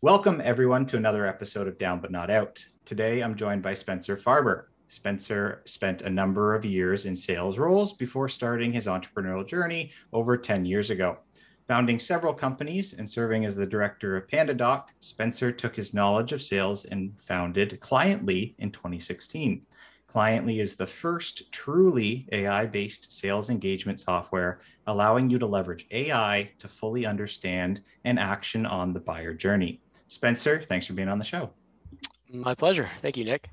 Welcome, everyone, to another episode of Down But Not Out. Today, I'm joined by Spencer Farber. Spencer spent a number of years in sales roles before starting his entrepreneurial journey over 10 years ago. Founding several companies and serving as the director of PandaDoc, Spencer took his knowledge of sales and founded Cliently in 2016. Cliently is the first truly AI based sales engagement software, allowing you to leverage AI to fully understand and action on the buyer journey. Spencer, thanks for being on the show. My pleasure. Thank you, Nick.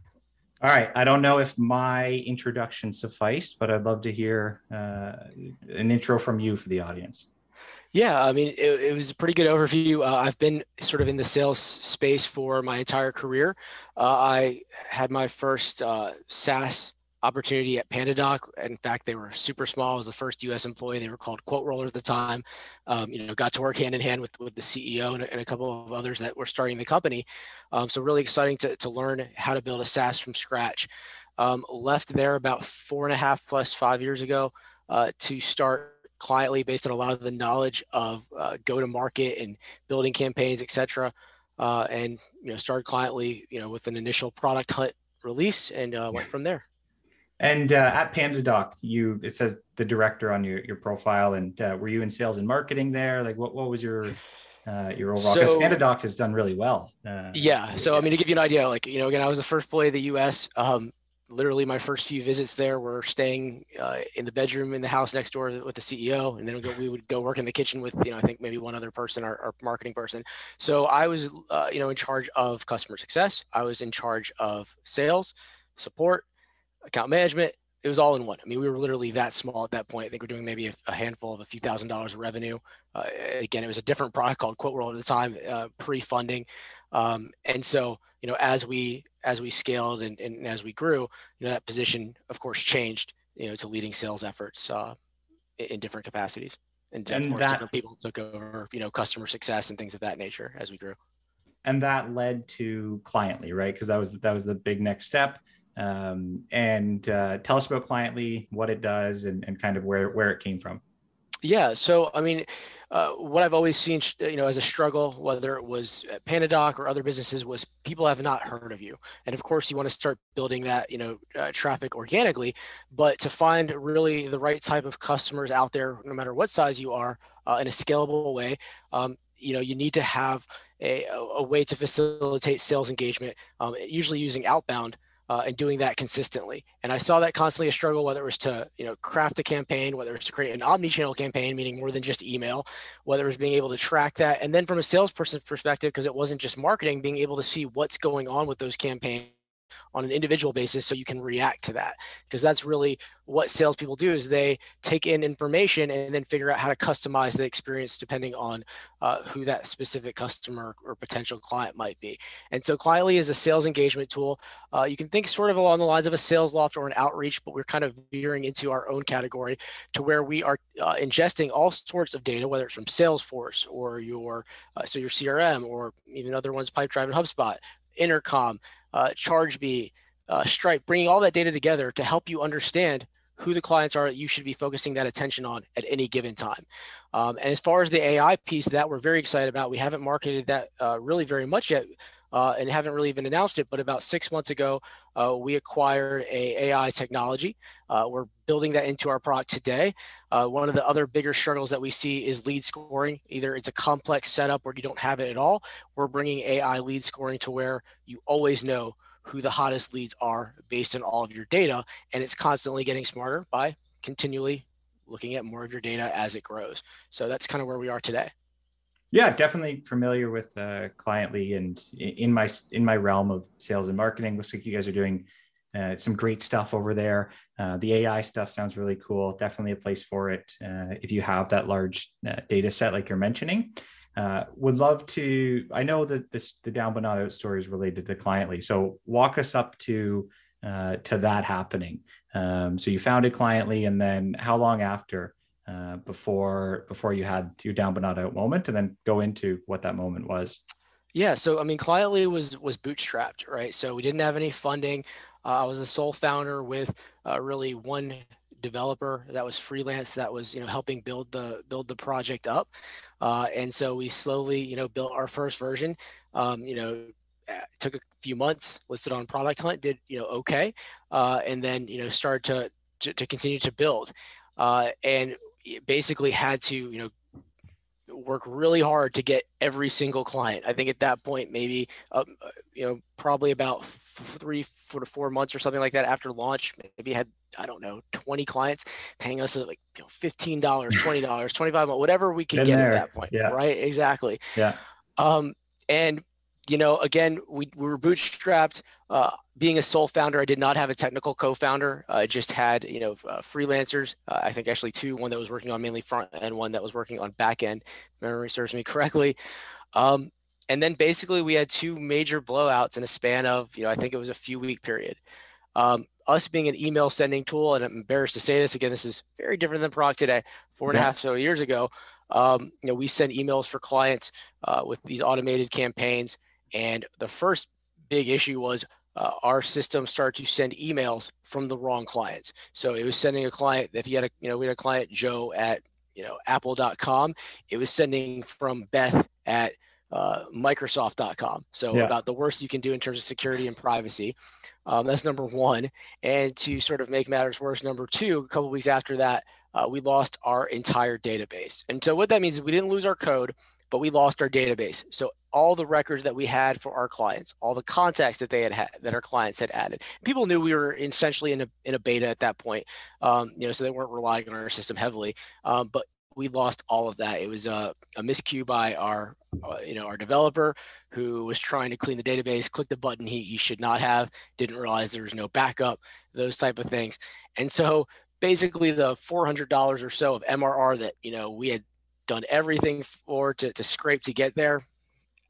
All right. I don't know if my introduction sufficed, but I'd love to hear uh, an intro from you for the audience. Yeah, I mean, it, it was a pretty good overview. Uh, I've been sort of in the sales space for my entire career. Uh, I had my first uh, SaaS opportunity at PandaDoc. In fact, they were super small. I was the first U.S. employee. They were called Quote Roller at the time. Um, you know, got to work hand in hand with, with the CEO and, and a couple of others that were starting the company. Um, so really exciting to, to learn how to build a SaaS from scratch. Um, left there about four and a half plus five years ago uh, to start cliently based on a lot of the knowledge of uh, go to market and building campaigns, etc. Uh, and you know, started cliently, you know, with an initial product hunt release and uh, went from there. And uh, at PandaDoc, you it says the director on your your profile, and uh, were you in sales and marketing there? Like, what what was your uh, your overall? Because so, PandaDoc has done really well. Uh, yeah. So I mean, to give you an idea, like you know, again, I was the first employee of the U.S. Um, literally my first few visits there were staying uh, in the bedroom in the house next door with the CEO, and then we would go work in the kitchen with you know I think maybe one other person, our, our marketing person. So I was uh, you know in charge of customer success. I was in charge of sales, support, account management. It was all in one. I mean, we were literally that small at that point. I think we're doing maybe a, a handful of a few thousand dollars of revenue. Uh, again, it was a different product called Quote Roller at the time, uh, pre-funding, um, and so you know as we as we scaled and, and as we grew, you know, that position, of course, changed, you know, to leading sales efforts uh, in different capacities. And, and of course, that, different people took over, you know, customer success and things of that nature as we grew. And that led to Cliently, right? Because that was that was the big next step. Um, and uh, tell us about Cliently, what it does, and, and kind of where where it came from. Yeah. So, I mean, uh, what I've always seen, you know, as a struggle, whether it was PandaDoc or other businesses, was people have not heard of you. And of course, you want to start building that, you know, uh, traffic organically. But to find really the right type of customers out there, no matter what size you are, uh, in a scalable way, um, you know, you need to have a, a way to facilitate sales engagement, um, usually using outbound uh, and doing that consistently. And I saw that constantly a struggle, whether it was to you know craft a campaign, whether it's to create an omni-channel campaign, meaning more than just email, whether it was being able to track that, and then from a salesperson's perspective, because it wasn't just marketing, being able to see what's going on with those campaigns on an individual basis so you can react to that because that's really what salespeople do is they take in information and then figure out how to customize the experience depending on uh, who that specific customer or potential client might be. And so cliently is a sales engagement tool. Uh, you can think sort of along the lines of a sales loft or an outreach but we're kind of veering into our own category to where we are uh, ingesting all sorts of data whether it's from salesforce or your uh, so your crm or even other ones pipedrive and hubspot intercom uh, Chargebee, uh, Stripe, bringing all that data together to help you understand who the clients are that you should be focusing that attention on at any given time. Um, and as far as the AI piece that we're very excited about, we haven't marketed that uh, really very much yet. Uh, and haven't really even announced it, but about six months ago, uh, we acquired a AI technology. Uh, we're building that into our product today. Uh, one of the other bigger struggles that we see is lead scoring. Either it's a complex setup or you don't have it at all. We're bringing AI lead scoring to where you always know who the hottest leads are based on all of your data, and it's constantly getting smarter by continually looking at more of your data as it grows. So that's kind of where we are today. Yeah, definitely familiar with uh, Cliently, and in my in my realm of sales and marketing, looks like you guys are doing uh, some great stuff over there. Uh, the AI stuff sounds really cool. Definitely a place for it uh, if you have that large uh, data set like you're mentioning. Uh, would love to. I know that this the down but not out story is related to Cliently, so walk us up to uh, to that happening. Um, so you founded Cliently, and then how long after uh, before before you had your down but not out moment, and then go into what that moment was. Yeah, so I mean, Cliently was was bootstrapped, right? So we didn't have any funding. Uh, I was a sole founder with uh, really one developer that was freelance that was you know helping build the build the project up Uh, and so we slowly, you know, built our first version. Um, you know, took a few months, listed on Product Hunt, did you know okay, uh, and then you know started to to, to continue to build, uh, and basically had to you know work really hard to get every single client. I think at that point, maybe, uh, you know, probably about three, four to four months or something like that after launch, maybe had, I don't know, 20 clients paying us like, you know, $15, $20, 25, whatever we could get there. at that point. Yeah. Right. Exactly. Yeah. Um, and you know, again, we, we were bootstrapped. Uh, being a sole founder, I did not have a technical co-founder. I just had, you know, uh, freelancers. Uh, I think actually two, one that was working on mainly front end, one that was working on back end, memory serves me correctly. Um, and then basically we had two major blowouts in a span of, you know, I think it was a few week period. Um, us being an email sending tool, and I'm embarrassed to say this again, this is very different than Prog today. Four and yeah. a half so years ago, um, you know, we send emails for clients uh, with these automated campaigns and the first big issue was uh, our system started to send emails from the wrong clients. So it was sending a client, if you had a, you know, we had a client, Joe at, you know, apple.com, it was sending from Beth at uh, Microsoft.com. So yeah. about the worst you can do in terms of security and privacy. Um, that's number one. And to sort of make matters worse, number two, a couple weeks after that, uh, we lost our entire database. And so what that means is we didn't lose our code, but we lost our database. So all the records that we had for our clients, all the contacts that they had had that our clients had added. People knew we were essentially in a in a beta at that point, um, you know, so they weren't relying on our system heavily. Um, but we lost all of that. It was a, a miscue by our, uh, you know, our developer who was trying to clean the database, clicked the button he, he should not have, didn't realize there was no backup, those type of things. And so basically the $400 or so of MRR that, you know, we had done everything for to, to scrape to get there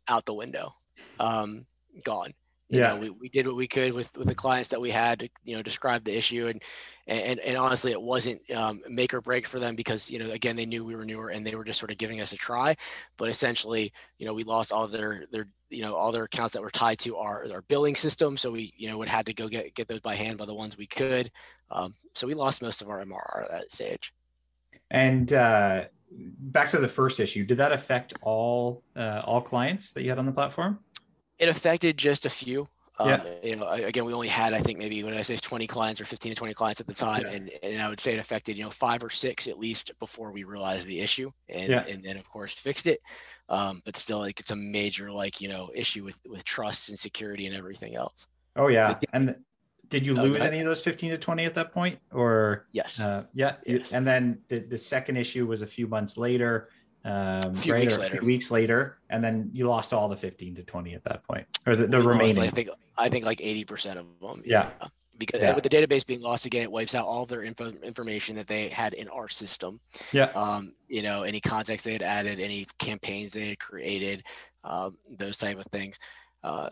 out the window um, gone. You yeah. know, we, we did what we could with, with the clients that we had you know describe the issue and and and honestly it wasn't um, make or break for them because you know again they knew we were newer and they were just sort of giving us a try. But essentially you know we lost all their their you know all their accounts that were tied to our our billing system. So we you know would had to go get get those by hand by the ones we could. Um, so we lost most of our mrr at that stage. And uh back to the first issue, did that affect all uh, all clients that you had on the platform? It affected just a few. Um, yeah. You know, again, we only had I think maybe when I say 20 clients or 15 to 20 clients at the time, yeah. and and I would say it affected you know five or six at least before we realized the issue, and yeah. and then of course fixed it. Um, but still, like it's a major like you know issue with with trust and security and everything else. Oh yeah, and did you lose any of those 15 to 20 at that point or yes uh, yeah yes. and then the, the second issue was a few months later um, a few right, weeks later. Few weeks later and then you lost all the 15 to 20 at that point or the, the remaining lost, i think i think like 80 percent of them yeah, yeah. because yeah. with the database being lost again it wipes out all of their info information that they had in our system yeah um you know any contacts they had added any campaigns they had created um, those type of things uh,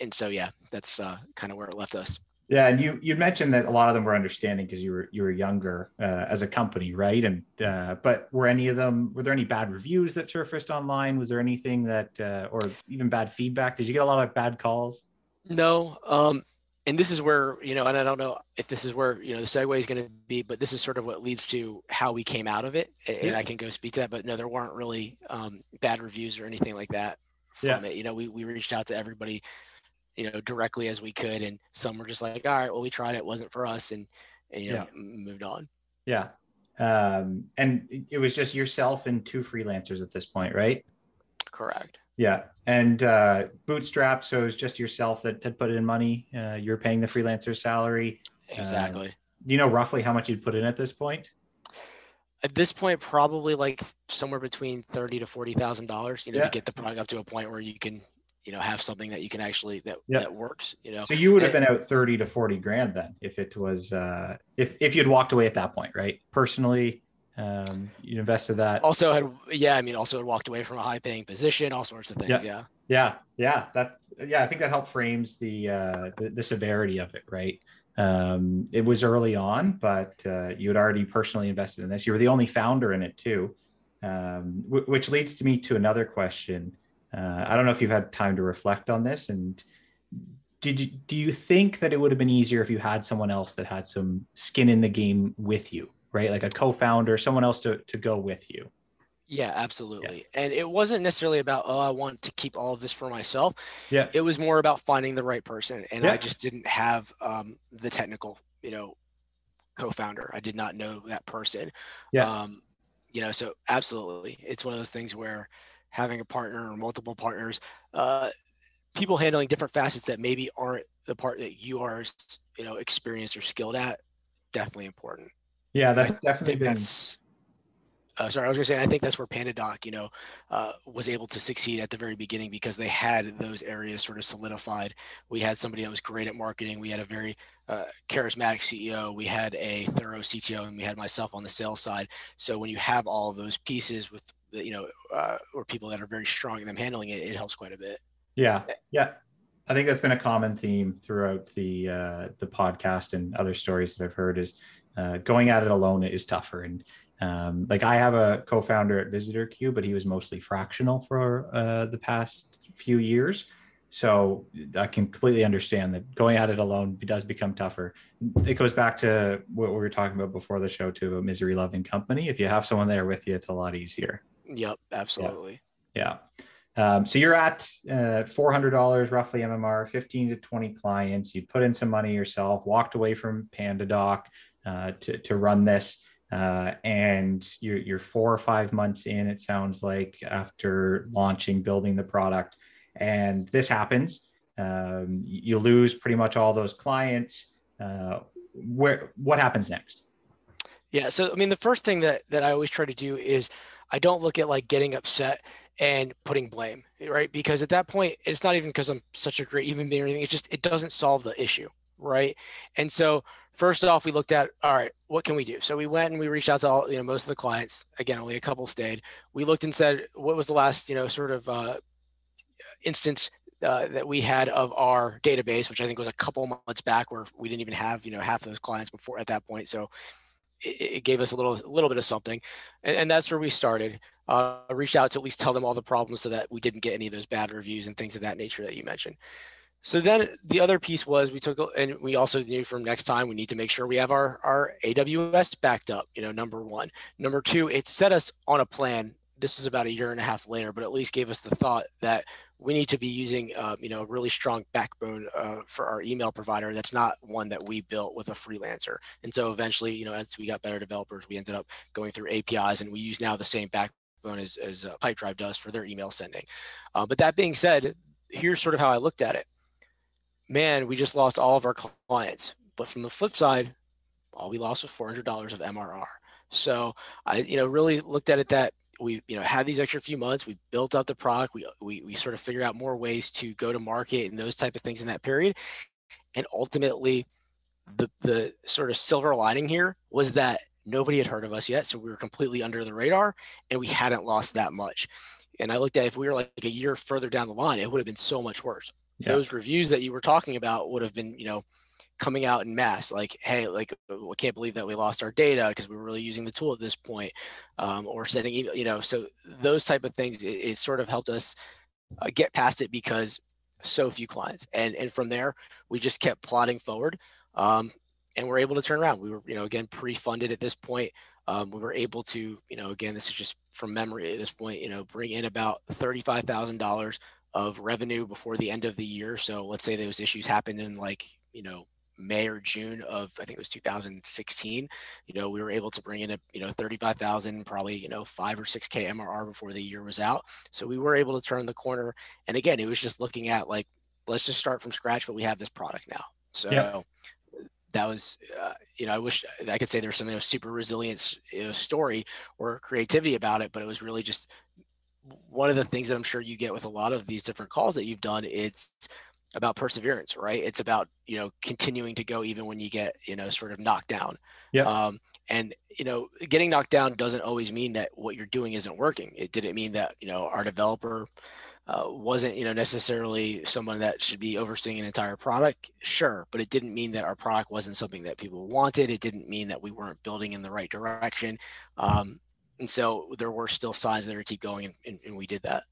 and so yeah, that's uh, kind of where it left us. Yeah, and you you mentioned that a lot of them were understanding because you were you were younger uh, as a company, right? And uh, but were any of them were there any bad reviews that surfaced online? Was there anything that uh, or even bad feedback? Did you get a lot of bad calls? No, um, and this is where you know, and I don't know if this is where you know the segue is going to be, but this is sort of what leads to how we came out of it, and yeah. I can go speak to that. But no, there weren't really um, bad reviews or anything like that from yeah. it. You know, we we reached out to everybody you know, directly as we could. And some were just like, all right, well, we tried it, it wasn't for us, and, and you know, yeah. moved on. Yeah. Um, and it was just yourself and two freelancers at this point, right? Correct. Yeah. And uh, bootstrapped. So it was just yourself that had put in money. Uh, you're paying the freelancer's salary. Exactly. Uh, you know roughly how much you'd put in at this point? At this point, probably like somewhere between thirty to forty thousand dollars. You know, yeah. to get the product up to a point where you can you know have something that you can actually that yep. that works you know? So you would have and, been out 30 to 40 grand then if it was uh if if you'd walked away at that point right? Personally um you invested that. Also had yeah i mean also had walked away from a high paying position all sorts of things yeah. yeah. Yeah, yeah that yeah i think that helped frames the uh the, the severity of it right? Um it was early on but uh you had already personally invested in this. You were the only founder in it too um w- which leads to me to another question uh, I don't know if you've had time to reflect on this, and did you, do you think that it would have been easier if you had someone else that had some skin in the game with you, right? Like a co-founder, someone else to to go with you. Yeah, absolutely. Yeah. And it wasn't necessarily about, oh, I want to keep all of this for myself. Yeah. It was more about finding the right person. And yeah. I just didn't have um, the technical, you know, co-founder. I did not know that person. Yeah. Um, you know, so absolutely. It's one of those things where having a partner or multiple partners, uh, people handling different facets that maybe aren't the part that you are, you know, experienced or skilled at, definitely important. Yeah, that's definitely been that's uh, sorry, I was going to say, I think that's where PandaDoc, you know, uh, was able to succeed at the very beginning because they had those areas sort of solidified. We had somebody that was great at marketing. We had a very uh, charismatic CEO. We had a thorough CTO, and we had myself on the sales side. So when you have all of those pieces with, the, you know, uh, or people that are very strong in them handling it, it helps quite a bit. Yeah, yeah. I think that's been a common theme throughout the uh, the podcast and other stories that I've heard is uh, going at it alone is tougher and um, like I have a co-founder at Visitor Queue, but he was mostly fractional for uh, the past few years. So I can completely understand that going at it alone does become tougher. It goes back to what we were talking about before the show too about misery loving company. If you have someone there with you, it's a lot easier. Yep, absolutely. Yeah. yeah. Um, so you're at uh, $400 roughly MMR, 15 to 20 clients. You put in some money yourself, walked away from PandaDoc uh, to, to run this uh, and you're, you're four or five months in, it sounds like, after launching, building the product. And this happens. Um, you lose pretty much all those clients. Uh, where what happens next? Yeah. So, I mean, the first thing that, that I always try to do is I don't look at like getting upset and putting blame, right? Because at that point, it's not even because I'm such a great human being or anything. It just, it doesn't solve the issue, right? And so first off, we looked at all right, what can we do? So we went and we reached out to all you know most of the clients. Again, only a couple stayed. We looked and said, what was the last you know sort of uh, instance uh, that we had of our database, which I think was a couple months back, where we didn't even have you know half of those clients before at that point. So it, gave us a little a little bit of something, and, and that's where we started. Uh, reached out to at least tell them all the problems so that we didn't get any of those bad reviews and things of that nature that you mentioned. So then the other piece was we took, and we also knew from next time we need to make sure we have our, our AWS backed up, you know, number one. Number two, it set us on a plan. This was about a year and a half later, but at least gave us the thought that we need to be using, uh, you know, a really strong backbone uh, for our email provider. That's not one that we built with a freelancer. And so eventually, you know, as we got better developers, we ended up going through APIs and we use now the same backbone as, as uh, Pipedrive does for their email sending. Uh, but that being said, here's sort of how I looked at it man, we just lost all of our clients. But from the flip side, all we lost was $400 of MRR. So I, you know, really looked at it that we, you know, had these extra few months, we built out the product, we, we, we sort of figured out more ways to go to market and those type of things in that period. And ultimately the, the sort of silver lining here was that nobody had heard of us yet. So we were completely under the radar and we hadn't lost that much. And I looked at if we were like a year further down the line, it would have been so much worse yeah. those reviews that you were talking about would have been, you know, coming out in mass like hey like i can't believe that we lost our data because we were really using the tool at this point um, or sending email you know so those type of things it, it sort of helped us uh, get past it because so few clients and and from there we just kept plodding forward um, and we're able to turn around we were you know again pre-funded at this point um, we were able to you know again this is just from memory at this point you know bring in about $35000 of revenue before the end of the year. So let's say those issues happened in like, you know, May or June of I think it was 2016. You know, we were able to bring in a you know 35,000, probably you know five or six k MRR before the year was out. So we were able to turn the corner. And again, it was just looking at like let's just start from scratch, but we have this product now. So yeah. that was uh, you know I wish I could say there's some you know, super resilient you know, story or creativity about it, but it was really just one of the things that I'm sure you get with a lot of these different calls that you've done, it's about perseverance, right? It's about, you know, continuing to go even when you get, you know, sort of knocked down. Yeah. Um, and, you know, getting knocked down doesn't always mean that what you're doing isn't working. It didn't mean that, you know, our developer uh, wasn't, you know, necessarily someone that should be overseeing an entire product. Sure. But it didn't mean that our product wasn't something that people wanted. It didn't mean that we weren't building in the right direction. Um, and so there were still signs that to keep going, and, and, and we did that.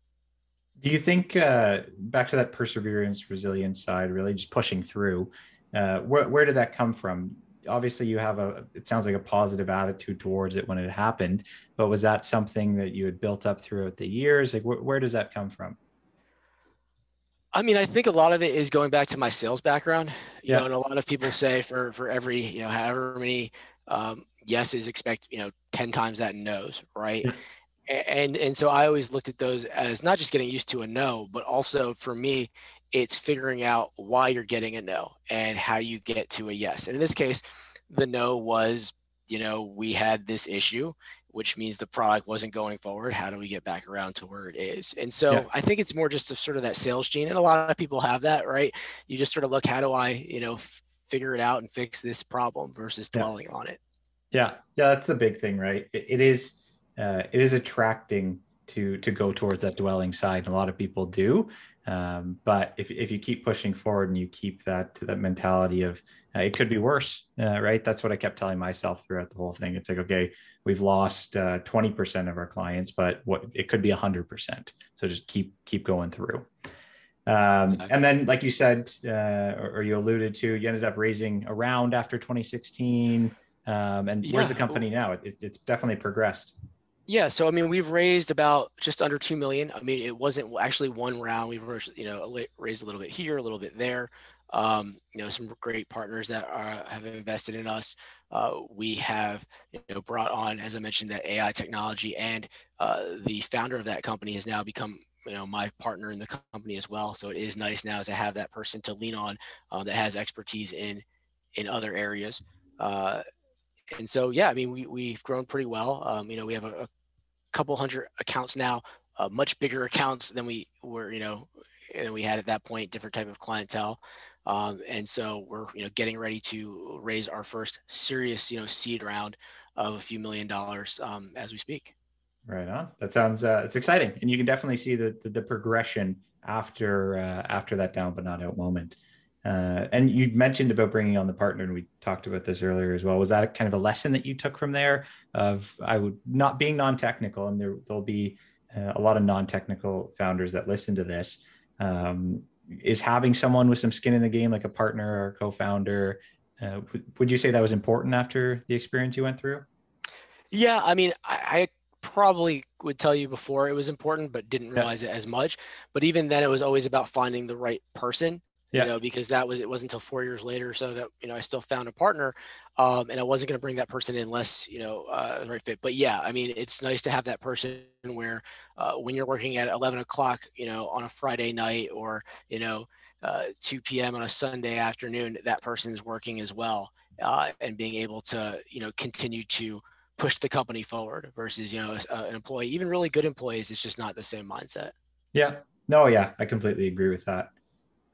Do you think uh, back to that perseverance, resilience side, really just pushing through? Uh, where, where did that come from? obviously you have a it sounds like a positive attitude towards it when it happened but was that something that you had built up throughout the years like wh- where does that come from I mean, I think a lot of it is going back to my sales background. You Yeah. know, and a lot of people say for for every you know however many um, yeses, expect you know ten times that no's, right? Yeah. And and so I always looked at those as not just getting used to a no, but also for me, it's figuring out why you're getting a no and how you get to a yes. And in this case, the no was you know we had this issue which means the product wasn't going forward. How do we get back around to where it is? And so Yeah. I think it's more just a sort of that sales gene, and a lot of people have that, right? You just sort of look, how do I, you know, f- figure it out and fix this problem versus Yeah. dwelling on it. Yeah, yeah, that's the big thing, right? It, it is, uh, it is attracting to to go towards that dwelling side. and A lot of people do, um, but if if you keep pushing forward and you keep that that mentality of uh, it could be worse, uh, right? That's what I kept telling myself throughout the whole thing. It's like, okay, we've lost uh, twenty percent of our clients, but what it could be hundred percent. So just keep keep going through. Um, and then, like you said, uh, or, or you alluded to, you ended up raising around after 2016. Um, and where's the company now? It- it's definitely progressed. Yeah, so I mean, we've raised about just under two million. I mean, it wasn't actually one round. We've you know raised a little bit here, a little bit there. Um, you know, some great partners that are, have invested in us. Uh, we have you know brought on, as I mentioned, that AI technology, and uh, the founder of that company has now become you know my partner in the company as well. So it is nice now to have that person to lean on um, that has expertise in in other areas. Uh, and so yeah i mean we, we've grown pretty well um, you know we have a couple hundred accounts now uh, much bigger accounts than we were you know than we had at that point different type of clientele um, and so we're you know getting ready to raise our first serious you know seed round of a few million dollars um, as we speak Right on. That sounds uh, it's exciting, and you can definitely see the the, the progression after uh, after that down but not out moment. Uh, and you mentioned about bringing on the partner, and we talked about this earlier as well. Was that kind of a lesson that you took from there of I would not being non-technical, and there there'll be uh, a lot of non-technical founders that listen to this. Um, is having someone with some skin in the game, like a partner or a co-founder, uh, would, would you say that was important after the experience you went through? Yeah, I mean, I, I probably would tell you before it was important, but didn't Yeah. realize it as much. But even then, it was always about finding the right person. Yeah. You know, because that was it wasn't until four years later or so that you know I still found a partner, um, and I wasn't going to bring that person in unless you know uh, the right fit. But yeah, I mean, it's nice to have that person where uh, when you're working at 11 o'clock, you know, on a Friday night or you know uh, 2 p.m. on a Sunday afternoon, that person's working as well, uh, and being able to you know continue to push the company forward versus you know a- an employee even really good employees it's just not the same mindset Yeah. No, yeah, I completely agree with that.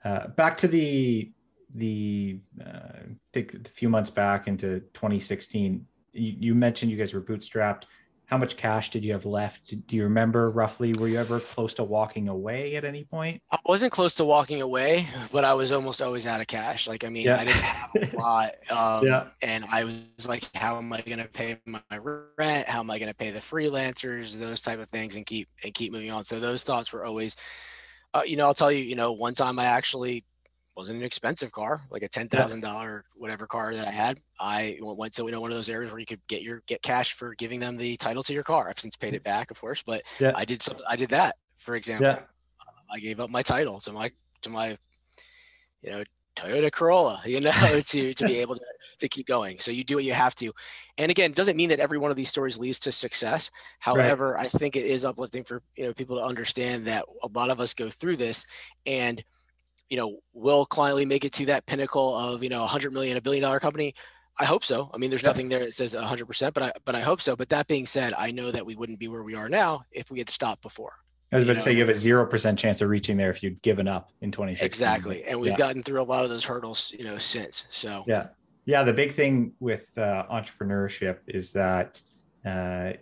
Uh, back to the the uh, I think a few months back into 2016, you, you mentioned you guys were bootstrapped. How much cash did you have left? Do you remember roughly? Were you ever close to walking away at any point? i wasn't close to walking away but i was almost always out of cash like i mean Yeah. i didn't have a lot um, Yeah. and i was like how am i going to pay my rent how am i going to pay the freelancers those type of things and keep and keep moving on so those thoughts were always uh, you know i'll tell you you know one time i actually wasn't an expensive car, like a ten thousand dollar whatever car that I had. I went to you know one of those areas where you could get your get cash for giving them the title to your car. I've since paid it back, of course, but Yeah. I did something. I did that, for example. Yeah. I gave up my title to my to my you know Toyota Corolla, you know, to to be able to to keep going. So you do what you have to. And again, it doesn't mean that every one of these stories leads to success. However, I think it is uplifting for you know people to understand that a lot of us go through this and you know, will Cliently make it to that pinnacle of, you know, a 100 million, a billion dollar company? I hope so. I mean, there's Yeah. nothing there that says 100%, but I, but I hope so. But that being said, I know that we wouldn't be where we are now if we had stopped before. I was about to say you have a zero percent chance of reaching there if you'd given up in 2016. Exactly. And we've Yeah. gotten through a lot of those hurdles, you know, since. So Yeah. Yeah. The big thing with uh, entrepreneurship is that uh,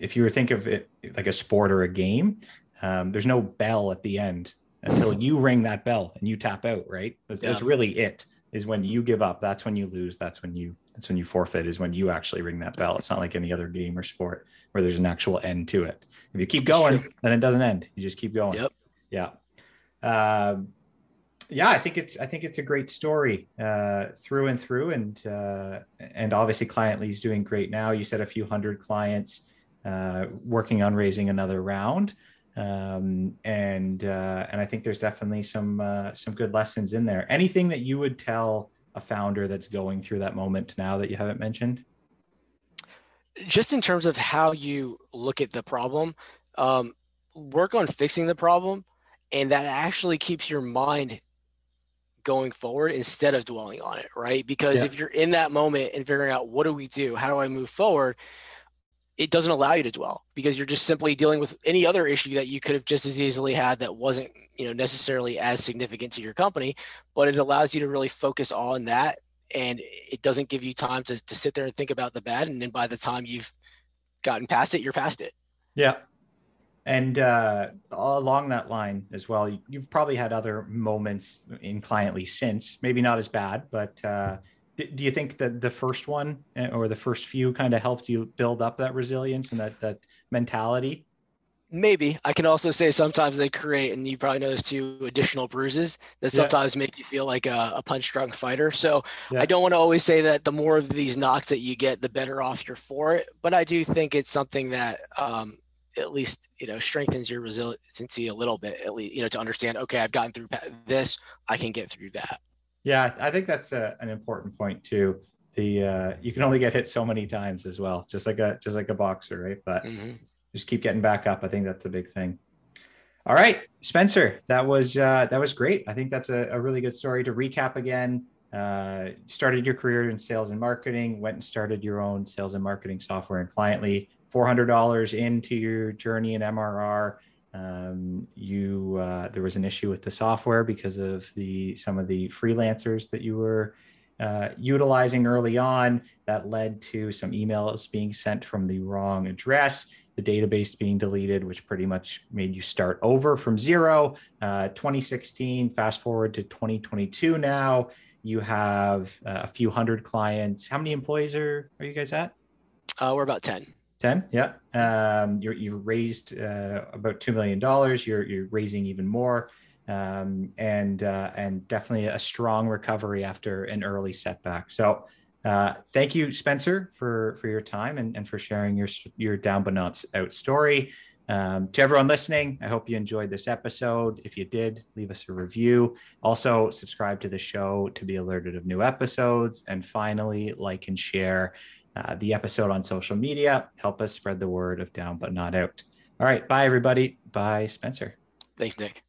if you were think of it like a sport or a game, um, there's no bell at the end until you ring that bell and you tap out, right? That's, that's really it is when you give up. That's when you lose. That's when you, that's when you forfeit is when you actually ring that bell. It's not like any other game or sport where there's an actual end to it. If you keep going, then it doesn't end. You just keep going. Yep. Yeah. Um, yeah, I think it's I think it's a great story uh, through and through, and uh, and obviously Cliently is doing great now. You said a few hundred clients uh, working on raising another round, um, and uh, and I think there's definitely some uh, some good lessons in there. Anything that you would tell a founder that's going through that moment now that you haven't mentioned? Just in terms of how you look at the problem, um, work on fixing the problem, and that actually keeps your mind going forward instead of dwelling on it, right? Because yeah. if you're in that moment and figuring out what do we do, how do I move forward, it doesn't allow you to dwell because you're just simply dealing with any other issue that you could have just as easily had that wasn't, you know, necessarily as significant to your company, but it allows you to really focus on that and it doesn't give you time to, to sit there and think about the bad and then by the time you've gotten past it, you're past it. Yeah. And uh, along that line as well, you've probably had other moments in Cliently since, maybe not as bad, but uh, do you think that the first one eh, or the first few kind of helped you build up that resilience and that that mentality? Maybe I can also say sometimes they create, and you probably know notice too, additional bruises that sometimes yeah. make you feel like a, a punch drunk fighter. So yeah. I don't want to always say that the more of these knocks that you get, the better off you're for it. But I do think it's something that um, at least you know strengthens your resiliency a little bit at least you know to understand okay i've gotten through this i can get through that yeah i think that's a, an important point too. The uh, you can only get hit so many times as well just like a just like a boxer right? But mm-hmm. just keep getting back up. I think that's the big thing. All right spencer that was uh, that was great. I think that's a, a really good story to recap again. Uh, started your career in sales and marketing went and started your own sales and marketing software and cliently. $400 into your journey in MRR. Um, you uh, there was an issue with the software because of the some of the freelancers that you were uh, utilizing early on that led to some emails being sent from the wrong address the database being deleted which pretty much made you start over from zero. Uh, 2016 fast forward to 2022 now you have uh, a few hundred clients. How many employees are, are you guys at? Uh, we're about 10 10 yeah. Um, you're, you've raised uh, about $2 million you're, you're raising even more. Um, and uh, and definitely a strong recovery after an early setback. So uh, thank you spencer for for your time and, and for sharing your your down but not out story. Um, to everyone listening i hope you enjoyed this episode. If you did leave us a review. Also subscribe to the show to be alerted of new episodes. And finally like and share uh, the episode on social media. Help us spread the word of Down But Not Out. All right. Bye, everybody. Bye, Spencer. Thanks, Nick.